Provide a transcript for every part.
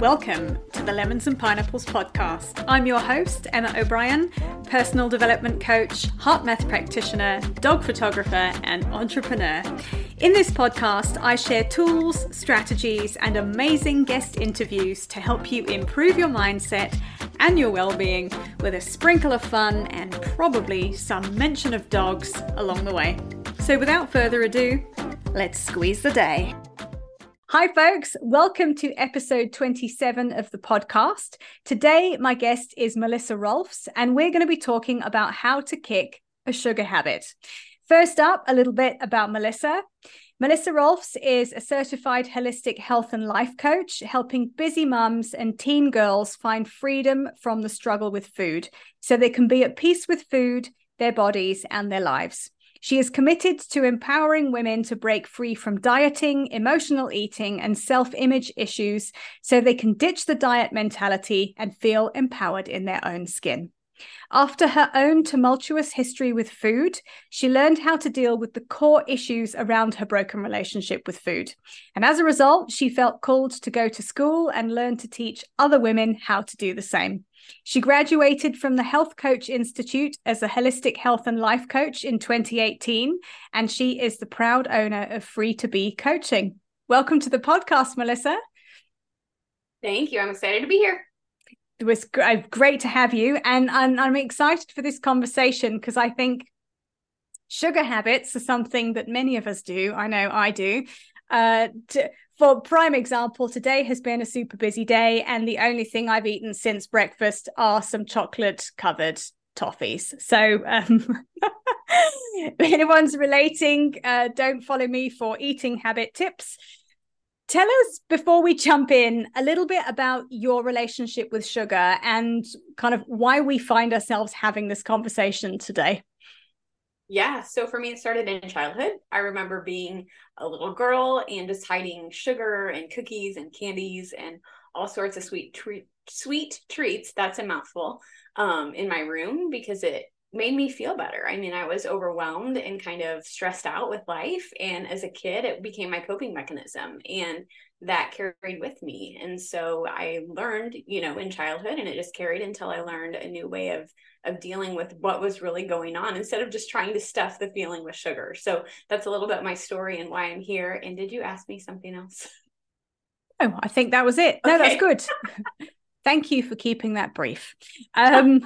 Welcome to the Lemons and Pineapples podcast. I'm your host, Emma O'Brien, personal development coach, HeartMath practitioner, dog photographer, and entrepreneur. In this podcast, I share tools, strategies, and amazing guest interviews to help you improve your mindset and your well being with a sprinkle of fun and probably some mention of dogs along the way. So, without further ado, let's squeeze the day. Hi, folks. Welcome to episode 27 of the podcast. Today, my guest is Melissa Rohlfs, and we're going to be talking about how to kick a sugar habit. First up, a little bit about Melissa. Melissa Rohlfs is a certified holistic health and life coach, helping busy mums and teen girls find freedom from the struggle with food so they can be at peace with food, their bodies, and their lives. She is committed to empowering women to break free from dieting, emotional eating, and self image issues so they can ditch the diet mentality and feel empowered in their own skin. After her own tumultuous history with food, she learned how to deal with the core issues around her broken relationship with food. And as a result, she felt called to go to school and learn to teach other women how to do the same. She graduated from the Health Coach Institute as a holistic health and life coach in 2018, and she is the proud owner of Free to Be Coaching. Welcome to the podcast, Melissa. Thank you. I'm excited to be here. It was uh, great to have you, and, I'm excited for this conversation because I think sugar habits are something that many of us do. I know I do. Uh, to, for prime example, today has been a super busy day, and the only thing I've eaten since breakfast are some chocolate covered toffees. So, um, if anyone's relating, uh, don't follow me for eating habit tips. Tell us before we jump in a little bit about your relationship with sugar and kind of why we find ourselves having this conversation today. Yeah. So for me, it started in childhood. I remember being a little girl and just hiding sugar and cookies and candies and all sorts of sweet treat sweet treats. That's a mouthful. Um, in my room because it made me feel better. I mean, I was overwhelmed and kind of stressed out with life. And as a kid, it became my coping mechanism. And that carried with me. And so I learned, you know, in childhood, and it just carried until I learned a new way of of dealing with what was really going on instead of just trying to stuff the feeling with sugar. So that's a little bit my story and why I'm here. And did you ask me something else? Oh, I think that was it. No, that's good. Thank you for keeping that brief. Um,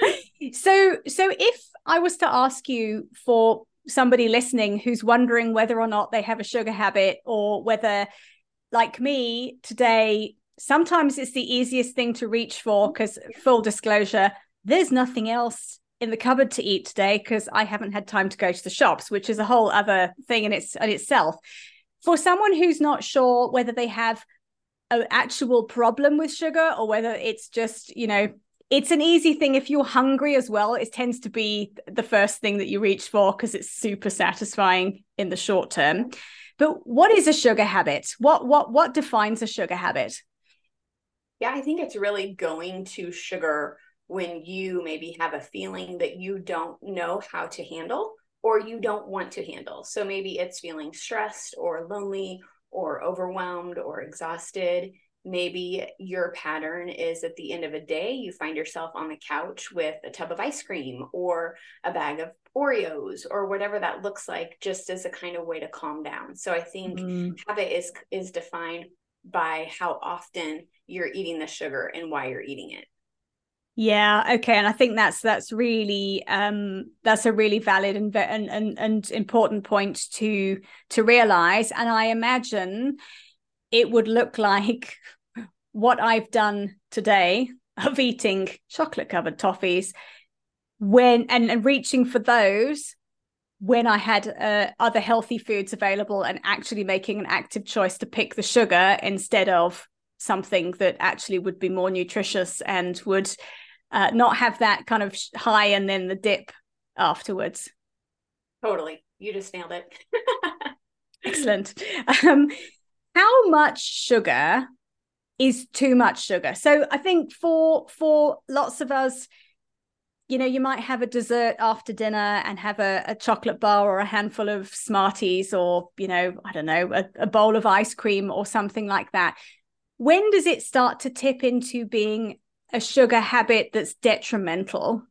so, so if I was to ask you for somebody listening who's wondering whether or not they have a sugar habit or whether, like me today, sometimes it's the easiest thing to reach for because, full disclosure, there's nothing else in the cupboard to eat today because I haven't had time to go to the shops, which is a whole other thing in its in itself. For someone who's not sure whether they have an actual problem with sugar or whether it's just, you know, it's an easy thing if you're hungry as well. It tends to be the first thing that you reach for because it's super satisfying in the short term. But what is a sugar habit? What what what defines a sugar habit? Yeah, I think it's really going to sugar when you maybe have a feeling that you don't know how to handle or you don't want to handle. So maybe it's feeling stressed or lonely or overwhelmed or exhausted. Maybe your pattern is at the end of a day, you find yourself on the couch with a tub of ice cream or a bag of Oreos or whatever that looks like, just as a kind of way to calm down. So I think mm. habit is is defined by how often you're eating the sugar and why you're eating it. Yeah, okay, and I think that's that's really um that's a really valid and and and, and important point to to realize and I imagine it would look like what I've done today of eating chocolate covered toffees when and, and reaching for those when I had uh, other healthy foods available and actually making an active choice to pick the sugar instead of something that actually would be more nutritious and would uh, not have that kind of high and then the dip afterwards. Totally. You just nailed it. Excellent. Um, how much sugar is too much sugar? So I think for for lots of us, you know, you might have a dessert after dinner and have a, a chocolate bar or a handful of Smarties or, you know, I don't know, a, a bowl of ice cream or something like that when does it start to tip into being a sugar habit that's detrimental?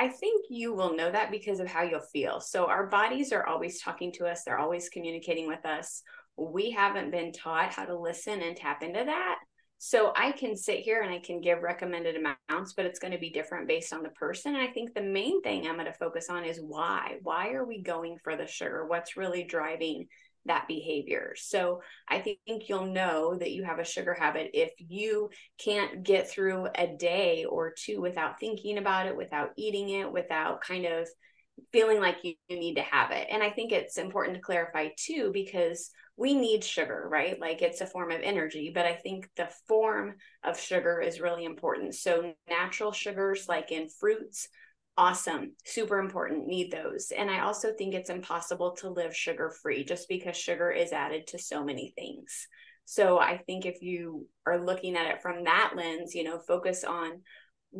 I think you will know that because of how you'll feel. So, our bodies are always talking to us, they're always communicating with us. We haven't been taught how to listen and tap into that. So, I can sit here and I can give recommended amounts, but it's going to be different based on the person. And I think the main thing I'm going to focus on is why. Why are we going for the sugar? What's really driving that behavior. So I think you'll know that you have a sugar habit if you can't get through a day or two without thinking about it, without eating it, without kind of feeling like you, you need to have it. And I think it's important to clarify too, because we need sugar, right? Like it's a form of energy, but I think the form of sugar is really important. So natural sugars, like in fruits, awesome super important need those and i also think it's impossible to live sugar free just because sugar is added to so many things so i think if you are looking at it from that lens you know focus on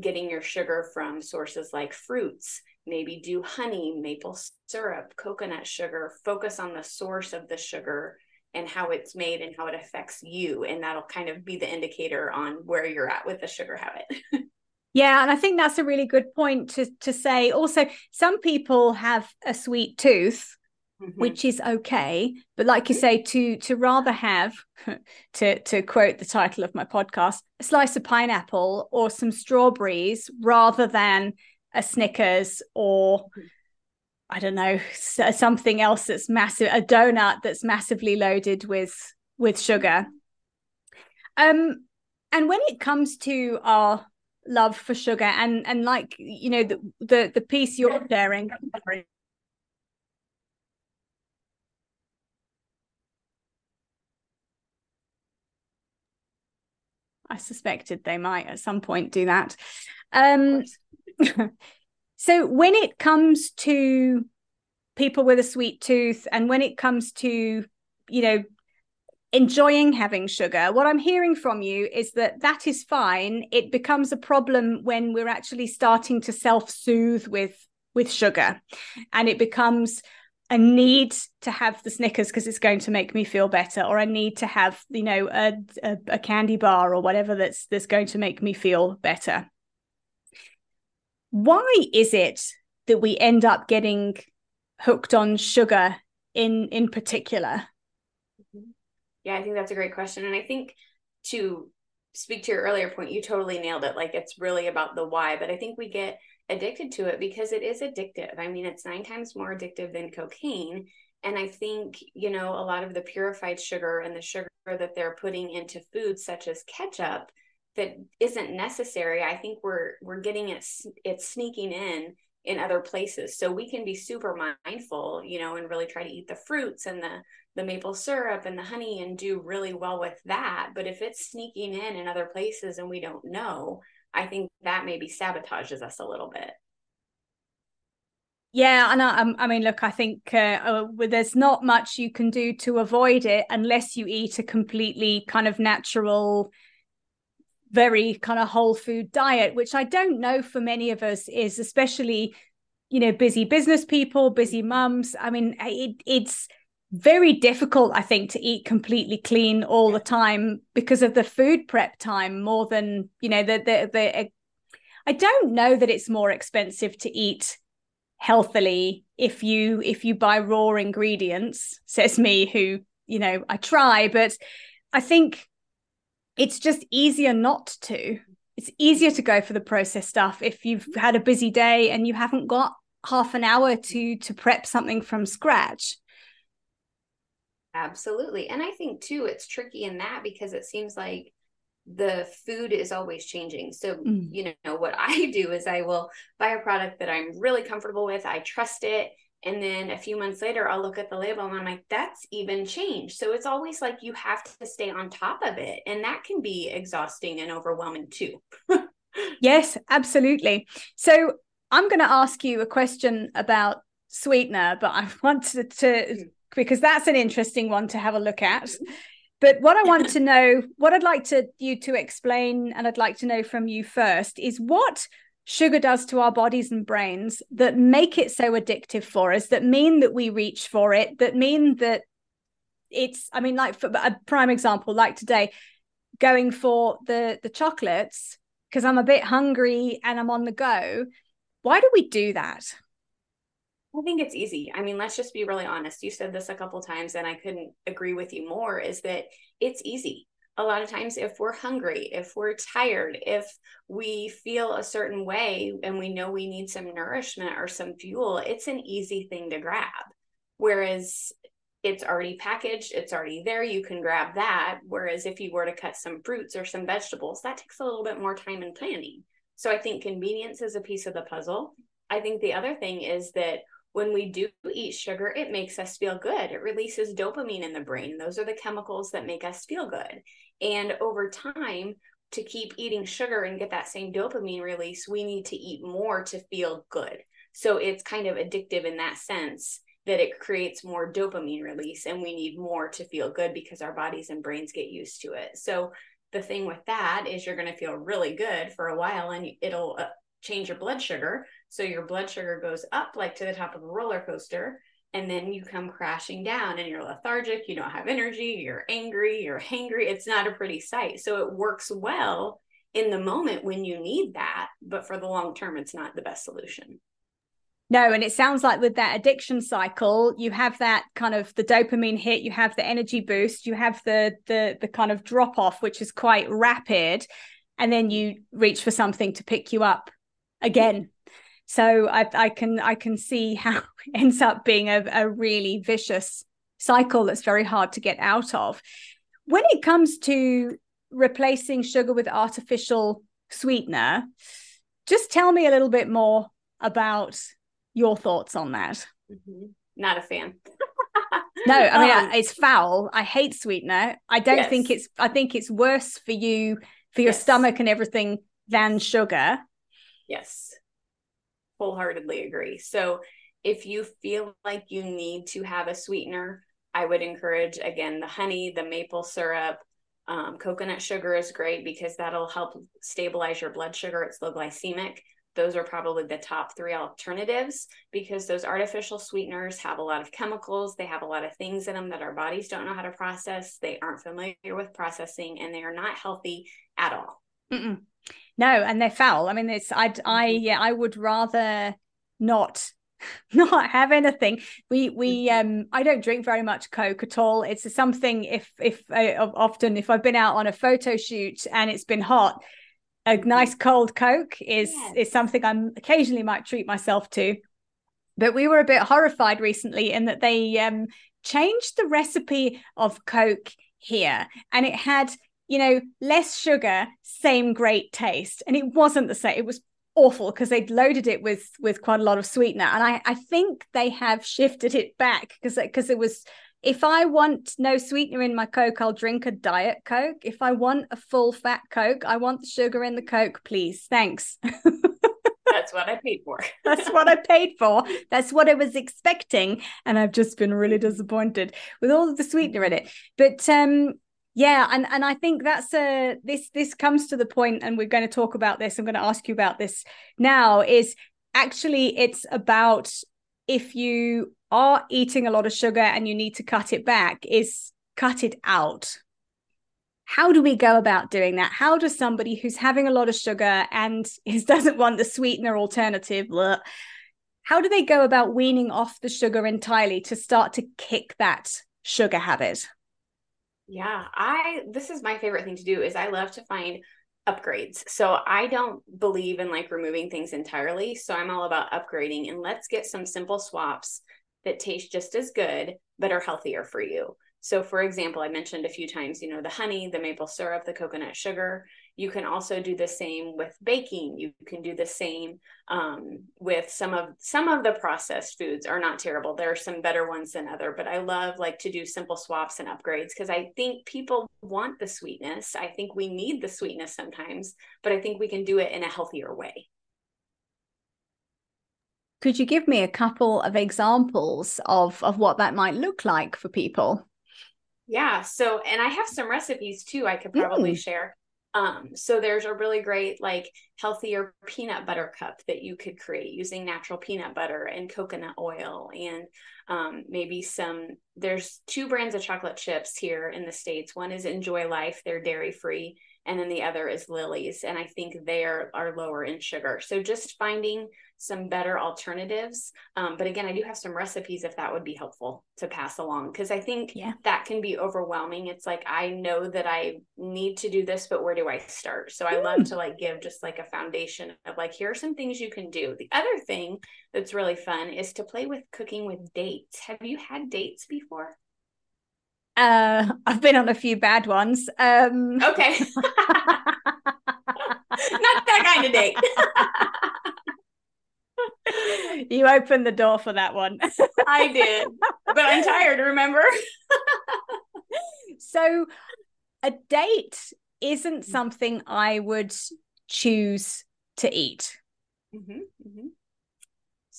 getting your sugar from sources like fruits maybe do honey maple syrup coconut sugar focus on the source of the sugar and how it's made and how it affects you and that'll kind of be the indicator on where you're at with the sugar habit Yeah, and I think that's a really good point to to say. Also, some people have a sweet tooth, mm-hmm. which is okay, but like you mm-hmm. say, to to rather have to to quote the title of my podcast, a slice of pineapple or some strawberries rather than a Snickers or. I don't know something else that's massive, a donut that's massively loaded with with sugar. Um, and when it comes to our love for sugar and and like you know the the, the piece you're sharing I suspected they might at some point do that. Um, so when it comes to people with a sweet tooth, and when it comes to you know enjoying having sugar what i'm hearing from you is that that is fine. It becomes a problem when we're actually starting to self-soothe with with sugar and it becomes a need to have the snickers because it's going to make me feel better or i need to have you know a, a, a candy bar or whatever that's that's going to make me feel better why is it that we end up getting hooked on sugar in in particular mm-hmm. yeah, I think that's a great question. And I think to speak to your earlier point, you totally nailed it. Like it's really about the why, but I think we get addicted to it because it is addictive. I mean, it's nine times more addictive than cocaine. And I think, you know, a lot of the purified sugar and the sugar that they're putting into foods such as ketchup that isn't necessary. I think we're we're getting it it's sneaking in in other places. So we can be super mindful, you know, and really try to eat the fruits and the the maple syrup and the honey and do really well with that. But if it's sneaking in in other places and we don't know, I think that maybe sabotages us a little bit. Yeah, and I, I mean, look, I think uh, uh, there's not much you can do to avoid it unless you eat a completely kind of natural, very kind of whole food diet, which I don't know for many of us is, especially, you know, busy business people, busy mums. I mean, it, it's very difficult i think to eat completely clean all the time because of the food prep time more than you know the the, the i don't know that it's more expensive to eat healthily if you if you buy raw ingredients says me who you know i try but i think it's just easier not to it's easier to go for the process stuff if you've had a busy day and you haven't got half an hour to to prep something from scratch Absolutely. And I think too, it's tricky in that because it seems like the food is always changing. So, mm. you know, what I do is I will buy a product that I'm really comfortable with, I trust it. And then a few months later, I'll look at the label and I'm like, that's even changed. So it's always like you have to stay on top of it. And that can be exhausting and overwhelming too. yes, absolutely. So I'm going to ask you a question about sweetener, but I wanted to because that's an interesting one to have a look at. But what I want to know, what I'd like to you to explain, and I'd like to know from you first, is what sugar does to our bodies and brains that make it so addictive for us, that mean that we reach for it, that mean that it's i mean like for a prime example like today going for the the chocolates because i'm a bit hungry and i'm on the go why do we do that I think it's easy. I mean, let's just be really honest. You said this a couple times and I couldn't agree with you more is that it's easy. A lot of times if we're hungry, if we're tired, if we feel a certain way and we know we need some nourishment or some fuel, it's an easy thing to grab. Whereas it's already packaged, it's already there, you can grab that. Whereas if you were to cut some fruits or some vegetables, that takes a little bit more time and planning. So I think convenience is a piece of the puzzle. I think the other thing is that when we do eat sugar, it makes us feel good. It releases dopamine in the brain. Those are the chemicals that make us feel good. And over time, to keep eating sugar and get that same dopamine release, we need to eat more to feel good. So it's kind of addictive in that sense that it creates more dopamine release and we need more to feel good because our bodies and brains get used to it. So the thing with that is you're going to feel really good for a while and it'll uh, change your blood sugar. So your blood sugar goes up like to the top of a roller coaster. And then you come crashing down and you're lethargic, you don't have energy, you're angry, you're hangry. It's not a pretty sight. So it works well in the moment when you need that, but for the long term, it's not the best solution. No, and it sounds like with that addiction cycle, you have that kind of the dopamine hit, you have the energy boost, you have the the the kind of drop off, which is quite rapid, and then you reach for something to pick you up again. So I, I can I can see how it ends up being a, a really vicious cycle that's very hard to get out of. When it comes to replacing sugar with artificial sweetener, just tell me a little bit more about your thoughts on that? Mm-hmm. Not a fan. no, I mean um, it's foul. I hate sweetener. I don't yes. think it's. I think it's worse for you for your yes. stomach and everything than sugar. Yes, wholeheartedly agree. So if you feel like you need to have a sweetener, I would encourage again the honey, the maple syrup, um, coconut sugar is great because that'll help stabilize your blood sugar. It's low glycemic those are probably the top three alternatives because those artificial sweeteners have a lot of chemicals. They have a lot of things in them that our bodies don't know how to process. They aren't familiar with processing and they are not healthy at all. Mm-mm. No, and they're foul. I mean, it's, I, I, mm-hmm. yeah, I would rather not not have anything we we mm-hmm. um i don't drink very much coke at all it's something if if uh, often if i've been out on a photo shoot and it's been hot a nice cold coke is yes. is something I'm occasionally might treat myself to. But we were a bit horrified recently in that they um, changed the recipe of coke here, and it had you know less sugar, same great taste, and it wasn't the same. It was awful because they'd loaded it with with quite a lot of sweetener, and I I think they have shifted it back because because it was if I want no sweetener in my Coke, I'll drink a Diet Coke. If I want a full fat Coke, I want the sugar in the Coke, please. Thanks. That's what I paid for. That's what I paid for. That's what I was expecting. And I've just been really disappointed with all of the sweetener in it. But um yeah, and and I think that's a this this comes to the point, and we're going to talk about this. I'm going to ask you about this now. Is actually it's about if you are eating a lot of sugar and you need to cut it back is cut it out how do we go about doing that how does somebody who's having a lot of sugar and is doesn't want the sweetener alternative blah, how do they go about weaning off the sugar entirely to start to kick that sugar habit yeah i this is my favorite thing to do is i love to find upgrades. So I don't believe in like removing things entirely. So I'm all about upgrading and let's get some simple swaps that taste just as good but are healthier for you. So, for example, I mentioned a few times, you know, the honey, the maple syrup, the coconut sugar. You can also do the same with baking. You can do the same um, with some of some of the processed foods are not terrible. There are some better ones than other, but I love like to do simple swaps and upgrades because I think people want the sweetness. I think we need the sweetness sometimes, but I think we can do it in a healthier way. Could you give me a couple of examples of, of what that might look like for people? Yeah. So, and I have some recipes too I could probably mm. share. Um, so there's a really great like healthier peanut butter cup that you could create using natural peanut butter and coconut oil and um, maybe some there's two brands of chocolate chips here in the states. One is enjoy life they're dairy free and then the other is Lily's and i think they are, are lower in sugar. So just finding some better alternatives um, but again i do have some recipes if that would be helpful to pass along because i think yeah. that can be overwhelming. It's like i know that i need to do this but where do i start? So i mm. love to like give just like a foundation of like here are some things you can do. The other thing that's really fun is to play with cooking with dates. Have you had dates before uh, I've been on a few bad ones. Um... Okay. Not that kind of date. you opened the door for that one. I did, but I'm tired, remember? so, a date isn't something I would choose to eat. Mm-hmm, mm-hmm.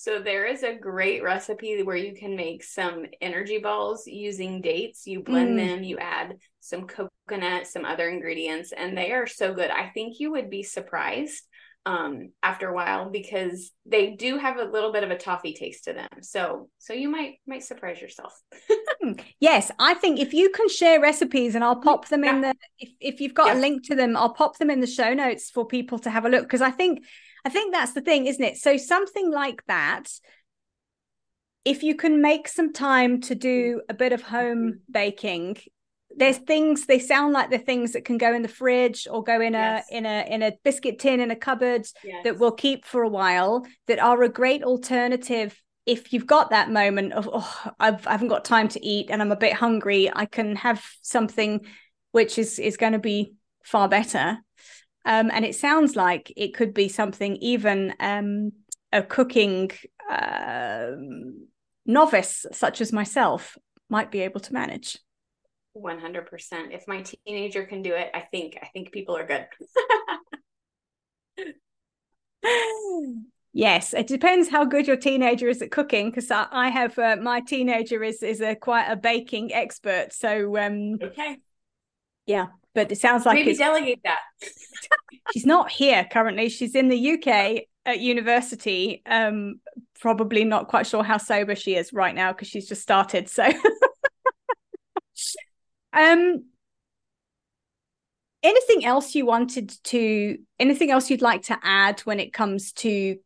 So there is a great recipe where you can make some energy balls using dates. You blend mm. them, you add some coconut, some other ingredients, and they are so good. I think you would be surprised um after a while because they do have a little bit of a toffee taste to them. So so you might might surprise yourself. Hmm. yes, I think if you can share recipes and I'll pop them in the if, if you've got yeah. a link to them, I'll pop them in the show notes for people to have a look because I think I think that's the thing, isn't it? So something like that, if you can make some time to do a bit of home mm-hmm. baking, there's things they sound like the things that can go in the fridge or go in yes. a in a in a biscuit tin in a cupboard yes. that will keep for a while that are a great alternative if you've got that moment of oh I've, I haven't got time to eat and I'm a bit hungry I can have something which is is going to be far better um, and it sounds like it could be something even um, a cooking uh, novice such as myself might be able to manage. 100%. If my teenager can do it, I think I think people are good. yes, it depends how good your teenager is at cooking because I, I, have uh, my teenager is is a quite a baking expert. So um okay. Yeah, but it sounds like maybe delegate that. she's not here currently. She's in the UK at university. Um, probably not quite sure how sober she is right now because she's just started. So, um, anything else you wanted to? Anything else you'd like to add when it comes to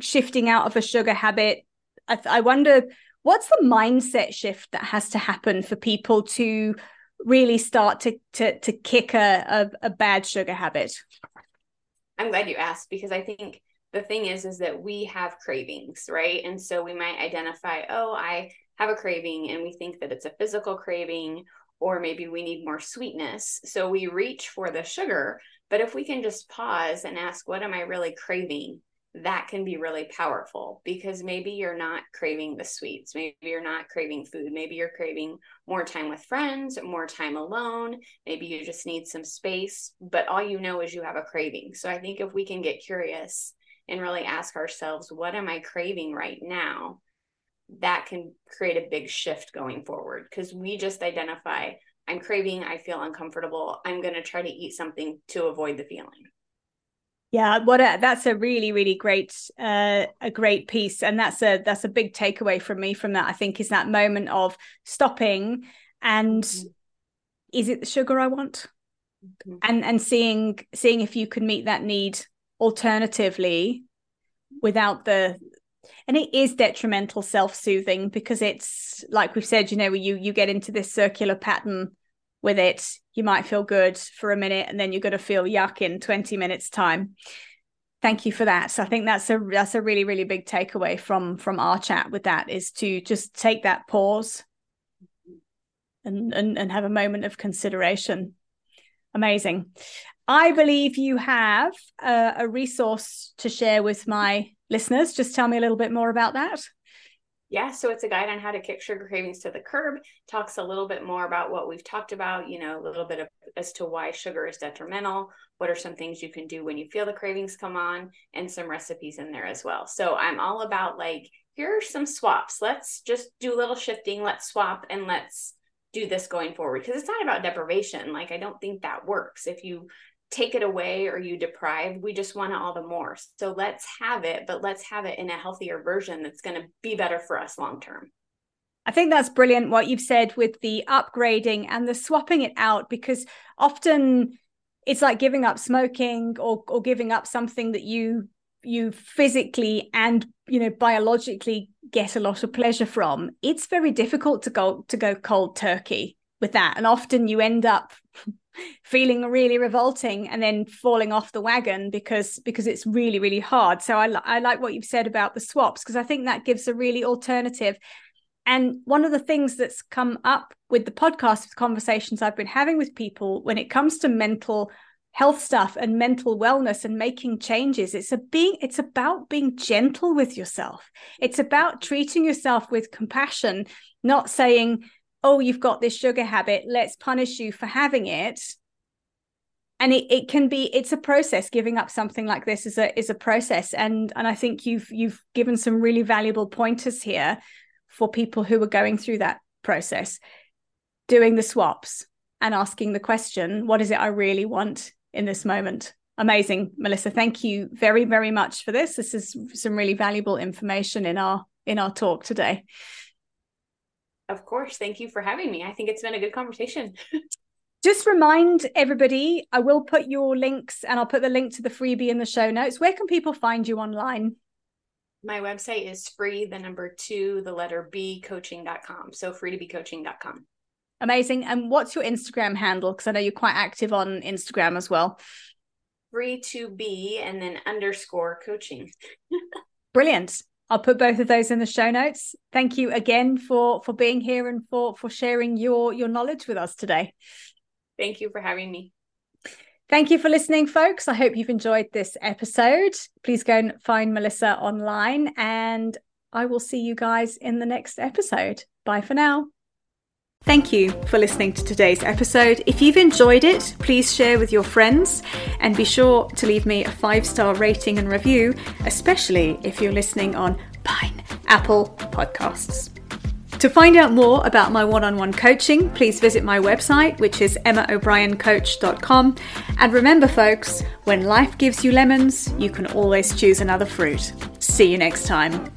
shifting out of a sugar habit? I, I wonder what's the mindset shift that has to happen for people to really start to to to kick a, a, a bad sugar habit? I'm glad you asked because I think the thing is is that we have cravings, right? And so we might identify, oh, I have a craving and we think that it's a physical craving or maybe we need more sweetness. So we reach for the sugar, but if we can just pause and ask what am I really craving? That can be really powerful because maybe you're not craving the sweets. Maybe you're not craving food. Maybe you're craving more time with friends, more time alone. Maybe you just need some space, but all you know is you have a craving. So I think if we can get curious and really ask ourselves, what am I craving right now? That can create a big shift going forward because we just identify I'm craving, I feel uncomfortable. I'm going to try to eat something to avoid the feeling. Yeah, what a, that's a really really great uh, a great piece, and that's a that's a big takeaway from me from that. I think is that moment of stopping and mm-hmm. is it the sugar I want, mm-hmm. and and seeing seeing if you can meet that need alternatively without the and it is detrimental self-soothing because it's like we've said you know you you get into this circular pattern with it you might feel good for a minute and then you're going to feel yuck in 20 minutes time. Thank you for that. So i think that's a that's a really really big takeaway from from our chat with that is to just take that pause and and, and have a moment of consideration. Amazing. I believe you have a, a resource to share with my listeners. Just tell me a little bit more about that yeah, so it's a guide on how to kick sugar cravings to the curb. Talks a little bit more about what we've talked about, you know, a little bit of, as to why sugar is detrimental. What are some things you can do when you feel the cravings come on, and some recipes in there as well. So I'm all about like, here are some swaps. Let's just do a little shifting. Let's swap and let's do this going forward because it's not about deprivation. Like, I don't think that works. If you take it away or you deprive. We just want it all the more. So let's have it, but let's have it in a healthier version that's going to be better for us long term. I think that's brilliant what you've said with the upgrading and the swapping it out because often it's like giving up smoking or or giving up something that you you physically and you know biologically get a lot of pleasure from it's very difficult to go to go cold turkey with that and often you end up feeling really revolting and then falling off the wagon because because it's really really hard. So i, I like what you've said about the swaps because i think that gives a really alternative. And one of the things that's come up with the podcast with conversations i've been having with people when it comes to mental health stuff and mental wellness and making changes. It's a being it's about being gentle with yourself. It's about treating yourself with compassion not saying oh you've got this sugar habit let's punish you for having it and it, it can be it's a process giving up something like this is a is a process and and i think you've you've given some really valuable pointers here for people who are going through that process doing the swaps and asking the question what is it i really want in this moment. Amazing, Melissa. Thank you very, very much for this. This is some really valuable information in our in our talk today. Of course. Thank you for having me. I think it's been a good conversation. Just remind everybody, I will put your links and I'll put the link to the freebie in the show notes. Where can people find you online? My website is free, the number two, the letter B coaching.com. So free to be coaching.com. Amazing. And what's your Instagram handle? Because I know you're quite active on Instagram as well. Free to be and then underscore coaching. Brilliant. I'll put both of those in the show notes. Thank you again for for being here and for for sharing your your knowledge with us today. Thank you for having me. Thank you for listening, folks. I hope you've enjoyed this episode. Please go and find Melissa online, and I will see you guys in the next episode. Bye for now. Thank you for listening to today's episode. If you've enjoyed it, please share with your friends and be sure to leave me a five star rating and review, especially if you're listening on Pine Apple Podcasts. To find out more about my one on one coaching, please visit my website, which is emmaobriencoach.com. And remember, folks, when life gives you lemons, you can always choose another fruit. See you next time.